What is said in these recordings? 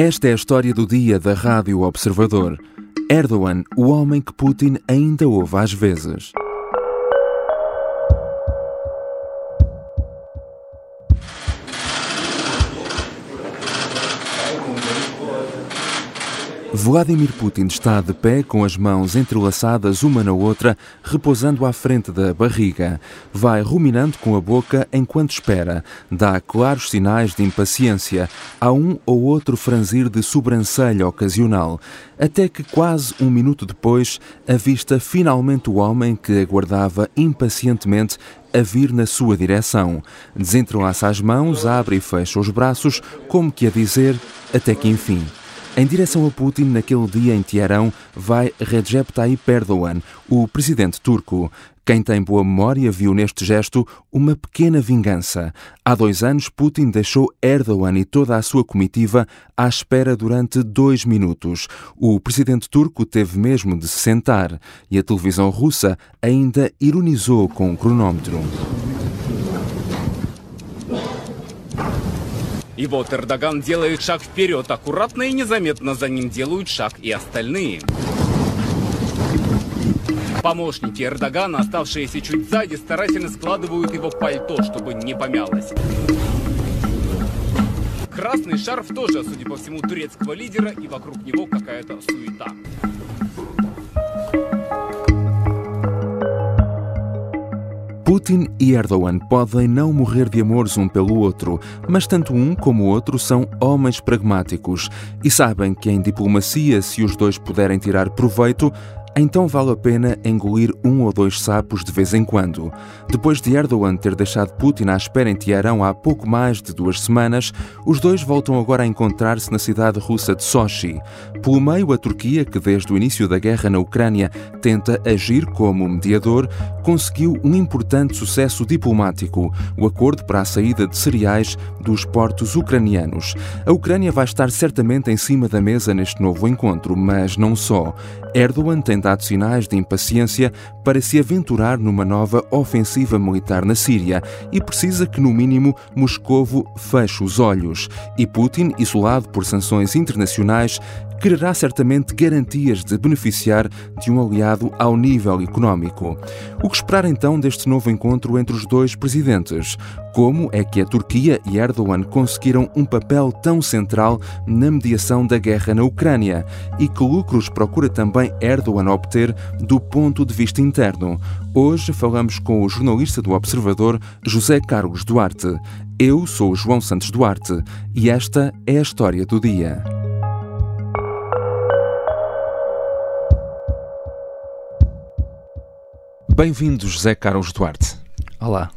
Esta é a história do dia da Rádio Observador. Erdogan, o homem que Putin ainda ouve às vezes. Vladimir Putin está de pé com as mãos entrelaçadas uma na outra, repousando à frente da barriga. Vai ruminando com a boca enquanto espera. Dá claros sinais de impaciência. Há um ou outro franzir de sobrancelha ocasional. Até que quase um minuto depois, avista finalmente o homem que aguardava impacientemente a vir na sua direção. Desentrelaça as mãos, abre e fecha os braços, como que a dizer, até que enfim. Em direção a Putin, naquele dia em Teherão, vai Recep Tayyip Erdogan, o presidente turco. Quem tem boa memória viu neste gesto uma pequena vingança. Há dois anos, Putin deixou Erdogan e toda a sua comitiva à espera durante dois minutos. O presidente turco teve mesmo de se sentar e a televisão russa ainda ironizou com o cronómetro. И вот Эрдоган делает шаг вперед, аккуратно и незаметно за ним делают шаг и остальные. Помощники Эрдогана, оставшиеся чуть сзади, старательно складывают его пальто, чтобы не помялось. Красный шарф тоже, судя по всему, турецкого лидера, и вокруг него какая-то суета. Putin e Erdogan podem não morrer de amores um pelo outro, mas tanto um como o outro são homens pragmáticos e sabem que em diplomacia, se os dois puderem tirar proveito, então vale a pena engolir um ou dois sapos de vez em quando. Depois de Erdogan ter deixado Putin à espera em Teherão há pouco mais de duas semanas, os dois voltam agora a encontrar-se na cidade russa de Sochi. Pelo meio, a Turquia, que desde o início da guerra na Ucrânia tenta agir como mediador, conseguiu um importante sucesso diplomático, o acordo para a saída de cereais dos portos ucranianos. A Ucrânia vai estar certamente em cima da mesa neste novo encontro, mas não só. Erdogan tem dado sinais de impaciência para se aventurar numa nova ofensiva militar na Síria e precisa que, no mínimo, Moscovo feche os olhos. E Putin, isolado por sanções internacionais, quererá certamente garantias de beneficiar de um aliado ao nível económico. O que esperar então deste novo encontro entre os dois presidentes? Como é que a Turquia e Erdogan conseguiram um papel tão central na mediação da guerra na Ucrânia? E que lucros procura também Erdogan obter do ponto de vista interno? Hoje falamos com o jornalista do Observador, José Carlos Duarte. Eu sou João Santos Duarte e esta é a história do dia. Bem-vindo, José Carlos Duarte. Olá.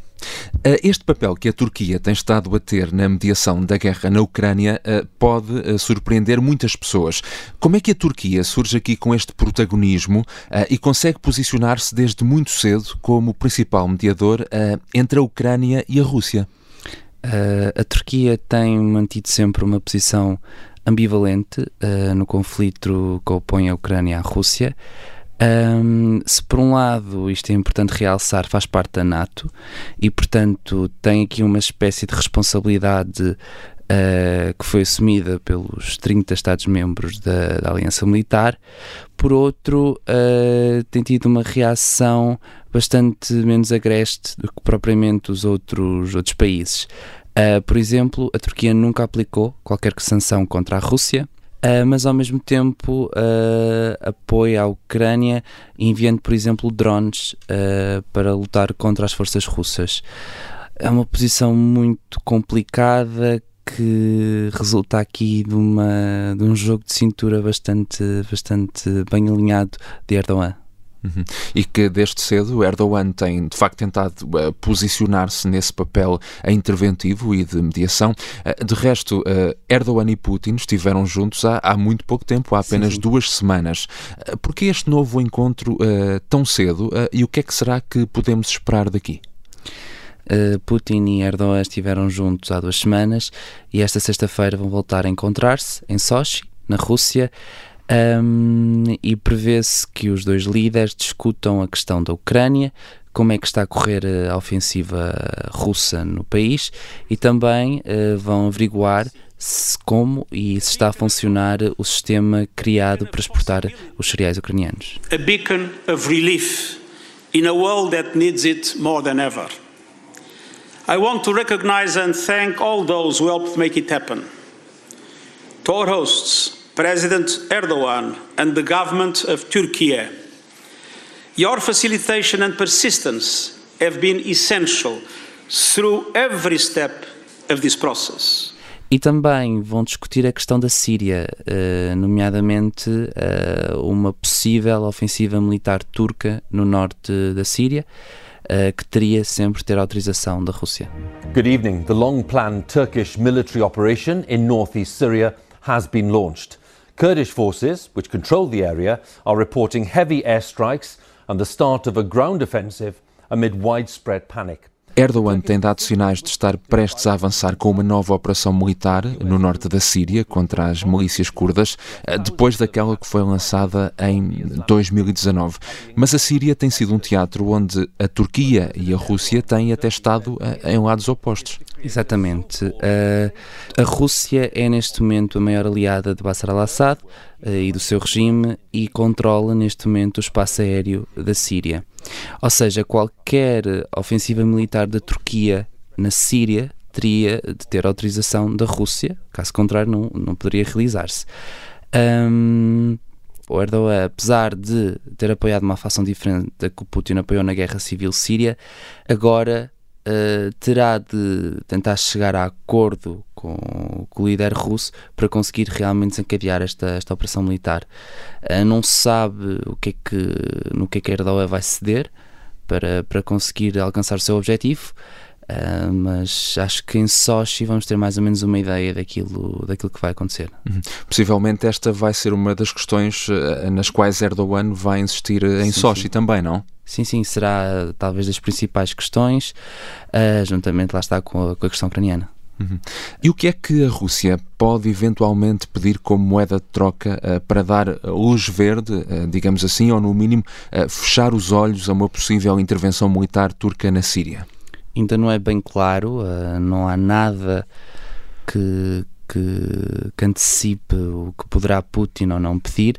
Eh, este papel que a Turquia tem estado a ter na mediação da guerra na Ucrânia eh, pode eh, surpreender muitas pessoas. Como é que a Turquia surge aqui com este protagonismo e consegue posicionar-se desde muito cedo como principal mediador entre a Ucrânia e a Rússia? a Turquia tem mantido sempre uma posição ambivalente no conflito que opõe a Ucrânia à Rússia. Um, se por um lado, isto é importante realçar, faz parte da NATO e, portanto, tem aqui uma espécie de responsabilidade uh, que foi assumida pelos 30 Estados-membros da, da, Aliança Militar, por outro, uh, tem tido uma reação bastante menos agreste do que propriamente os outros, outros países. Uh, por exemplo, a Turquia nunca aplicou qualquer sanção contra a Rússia. Uh, mas ao mesmo tempo uh, apoia a Ucrânia enviando, por exemplo, drones uh, para lutar contra as forças russas. É uma posição muito complicada que resulta aqui de, uma, de um jogo de cintura bastante, bastante bem alinhado de Erdogan. Uhum. E que desde cedo Erdogan tem de facto tentado uh, posicionar-se nesse papel interventivo e de mediação. Uh, de resto, uh, Erdogan e Putin estiveram juntos há, há, muito pouco tempo, há apenas sim, sim. duas semanas. Uh, Por que este novo encontro tão cedo e o que é que será que podemos esperar daqui? Putin e Erdogan estiveram juntos há duas semanas e esta sexta-feira vão voltar a encontrar-se em Sochi, na Rússia. Um, e prevê-se que os dois líderes discutam a questão da Ucrânia, como é que está a correr a ofensiva russa no país e também uh, vão averiguar se, como e se está a funcionar o sistema criado para exportar os cereais ucranianos. A beacon of relief in a world that needs it more than ever. I want to recognize and thank all those who helped make it happen. To our hosts, President Erdogan and the government of Turkey, your facilitation and persistence have been essential through every step of this process. E também vão discutir a questão da Síria, uh, nomeadamente uh, uma possível ofensiva militar turca no norte da Síria, uh, que teria sempre ter autorização da Rússia. Good evening. The long-planned Turkish military operation in northeast Syria has been launched. Kurdish forces, which control the area, are reporting heavy airstrikes and the start of a ground offensive amid widespread panic. Erdogan tem dado sinais de estar prestes a avançar com uma nova operação militar no norte da Síria contra as milícias curdas, eh, depois daquela que foi lançada em 2019. Mas a Síria tem sido um teatro onde a Turquia e a Rússia têm até estado eh, em lados opostos. Exatamente. Uh, a Rússia é neste momento a maior aliada de Bashar al-Assad uh, e do seu regime e controla neste momento o espaço aéreo da Síria. Ou seja, qualquer ofensiva militar da Turquia na Síria teria de ter autorização da Rússia, caso contrário, não, não poderia realizar-se. Um, o Erdogan, apesar de ter apoiado uma facção diferente da que o Putin apoiou na guerra civil síria, agora uh, terá de tentar chegar a acordo com, com, o líder russo para conseguir realmente desencadear esta, esta operação militar. Uh, não se sabe o que é que, no que é que Erdogan vai ceder para, para conseguir alcançar o seu objetivo. Uh, mas acho que em Sochi vamos ter mais ou menos uma ideia daquilo, daquilo que vai acontecer. Uhum. Possivelmente esta vai ser uma das questões uh, nas quais Erdogan vai insistir em sim, Sochi sim. também, não? Sim, sim, será talvez das principais questões, uh, juntamente lá está com a, com a questão ucraniana. Uhum. E o que é que a Rússia pode eventualmente pedir como moeda de troca uh, para dar luz verde, uh, digamos assim, ou no mínimo fechar os olhos a uma possível intervenção militar turca na Síria? Ainda não é bem claro, uh, não há nada que, que, que, antecipe o que poderá Putin ou não pedir,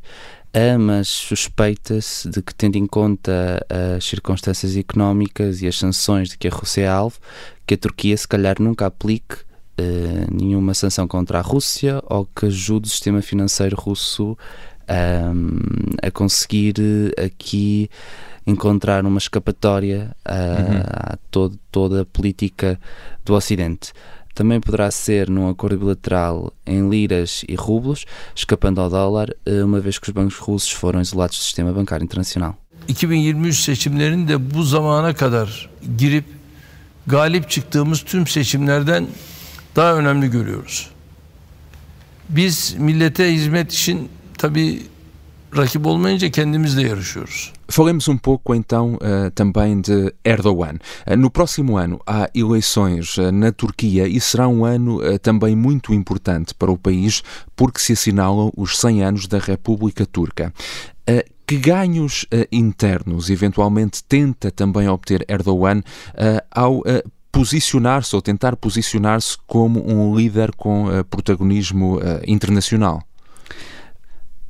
uh, mas suspeita-se de que, tendo em conta as circunstâncias económicas e as sanções de que a Rússia é alvo, que a Turquia se calhar nunca aplique Uh, nenhuma sanção contra a Rússia ou que ajude o sistema financeiro russo um, a conseguir aqui encontrar uma escapatória a, uhum. a todo, toda a política do Ocidente. Também poderá ser num acordo bilateral em liras e rublos, escapando ao dólar, eh, uma vez que os bancos russos foram isolados do sistema bancário internacional. 2023 seçimlerinin de bu zamana kadar girip galip çıktığımız tüm seçimlerden daha önemli görüyoruz. Biz millete hizmet için tabii rakip olmayınca kendimizle yarışıyoruz. Falemos um pouco então uh, também de Erdogan. Uh, no próximo ano há eleições uh, na Turquia e será um ano também muito importante para o país porque se assinalam os 100 anos da República Turca. que ganhos internos eventualmente tenta também obter Erdogan ao posicionar-se ou tentar posicionar-se como um líder com protagonismo internacional?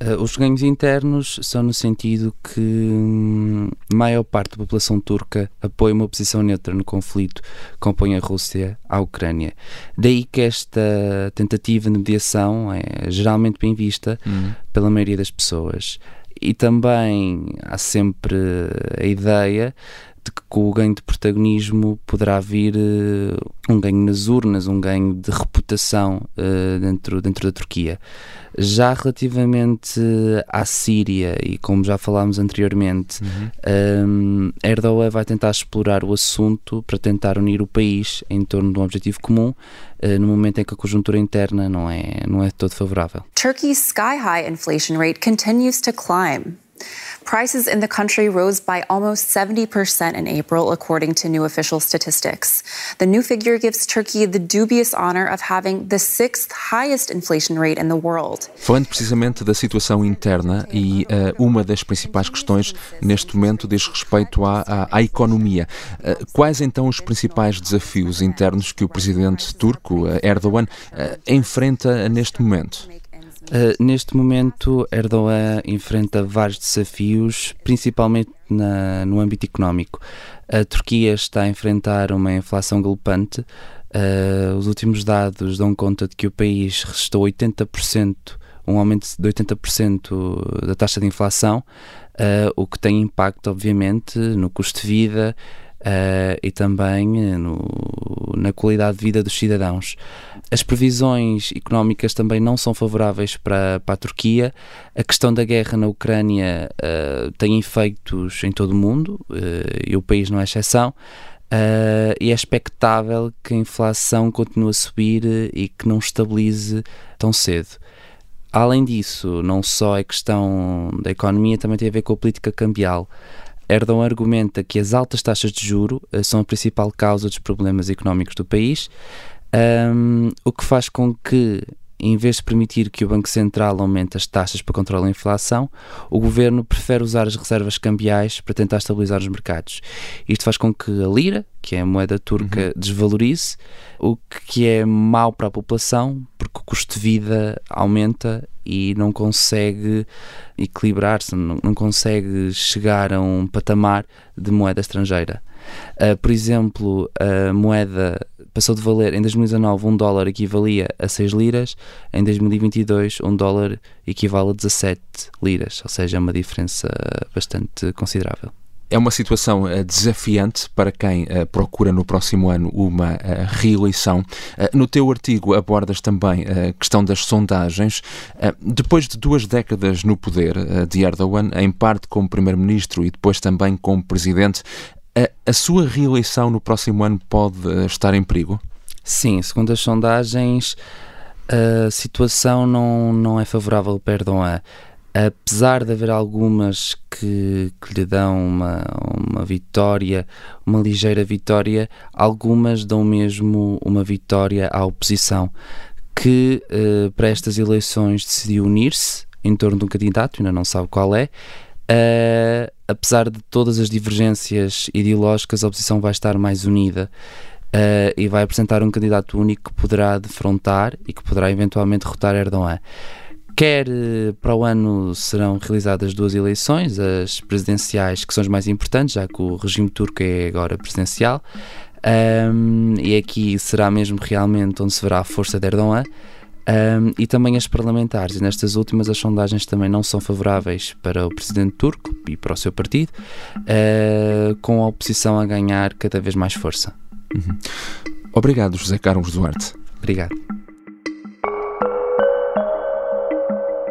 Uh, os ganhos internos são no sentido que hum, a maior parte da população turca apoia uma posição neutra no conflito que compõe a Rússia à Ucrânia. Daí que esta tentativa de mediação é geralmente bem vista uhum. pela maioria das pessoas. E também há sempre a ideia de que com o ganho de protagonismo poderá vir uh, um ganho nas urnas, um ganho de reputação uh, dentro, dentro da Turquia. Já relativamente à Síria, e como já falámos anteriormente, uhum. um, Erdogan vai tentar explorar o assunto para tentar unir o país em torno de um objetivo comum, uh, no momento em que a conjuntura interna não é, não é todo favorável. Turkey's sky-high inflation rate continues to climb. Prices in the country rose by almost 70% in April, according to new official statistics. The new figure gives Turkey the dubious honor of having the sixth highest inflation rate in the world. Falando precisamente da situação interna e uh, uma das principais questões neste momento diz respeito à, à, à economia. Uh, quais então os principais desafios internos que o presidente turco, uh, Erdogan, enfrenta neste momento? Uh, neste momento, Erdogan enfrenta vários desafios, principalmente na, no âmbito económico. A Turquia está a enfrentar uma inflação galopante. Uh, os últimos dados dão conta de que o país restou 80%, um aumento de 80% da taxa de inflação, uh, o que tem impacto, obviamente, no custo de vida uh, e também eh, no, na qualidade de vida dos cidadãos. As previsões económicas também não são favoráveis para, para a Turquia. A questão da guerra na Ucrânia uh, tem efeitos em todo o mundo uh, e o país não é exceção. Uh, e é expectável que a inflação continue a subir e que não estabilize tão cedo. Além disso, não só a questão da economia, também tem a ver com a política cambial. Erdogan argumenta que as altas taxas de juro uh, são a principal causa dos problemas económicos do país, um, o que faz com que, em vez de permitir que o Banco Central aumente as taxas para controlar a inflação, o governo prefere usar as reservas cambiais para tentar estabilizar os mercados. Isto faz com que a lira, que é a moeda turca, uhum. desvalorize, o que é mau para a população, porque o custo de vida aumenta e não consegue equilibrar-se, não, não, consegue chegar a um patamar de moeda estrangeira. Uh, por exemplo, a moeda passou de valer em 2019 um dólar equivalia a 6 liras, em 2022 um dólar equivale a 17 liras, ou seja, é uma diferença bastante considerável. É uma situação uh, desafiante para quem uh, procura no próximo ano uma uh, reeleição. no teu artigo abordas também a questão das sondagens. depois de duas décadas no poder de Erdogan, em parte como primeiro-ministro e depois também como presidente, a sua reeleição no próximo ano pode estar em perigo? Sim, segundo as sondagens, a situação não, não é favorável para Erdogan apesar de haver algumas que, que, lhe dão uma, uma vitória, uma ligeira vitória, algumas dão mesmo uma vitória à oposição, que uh, para estas eleições decidiu unir-se em torno de um candidato, ainda não sabe qual é. Uh, apesar de todas as divergências ideológicas, a oposição vai estar mais unida. Uh, e vai apresentar um candidato único que poderá defrontar e que poderá eventualmente derrotar Erdogan. Quer eh, para o ano serão realizadas duas eleições, as presidenciais, que são as mais importantes, já que o regime turco é agora presidencial, um, e aqui será mesmo realmente onde se verá a força de Erdogan. Um, e também as parlamentares. E nestas últimas, as sondagens também não são favoráveis para o presidente turco e para o seu partido, uh, com a oposição a ganhar cada vez mais força. Uhum. Obrigado, José Carlos Duarte. Obrigado.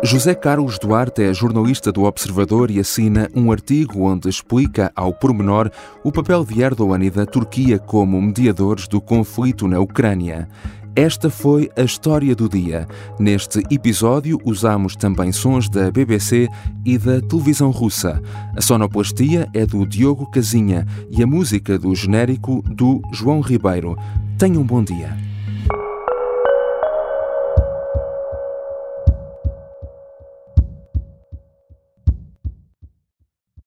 José Carlos Duarte é jornalista do Observador e assina um artigo onde explica ao pormenor o papel de Erdogan e da Turquia como mediadores do conflito na Ucrânia. Esta foi a história do dia. Neste episódio usamos também sons da BBC e da televisão russa. A sonoplastia é do Diogo Casinha e a música do genérico do João Ribeiro. Tenham um bom dia.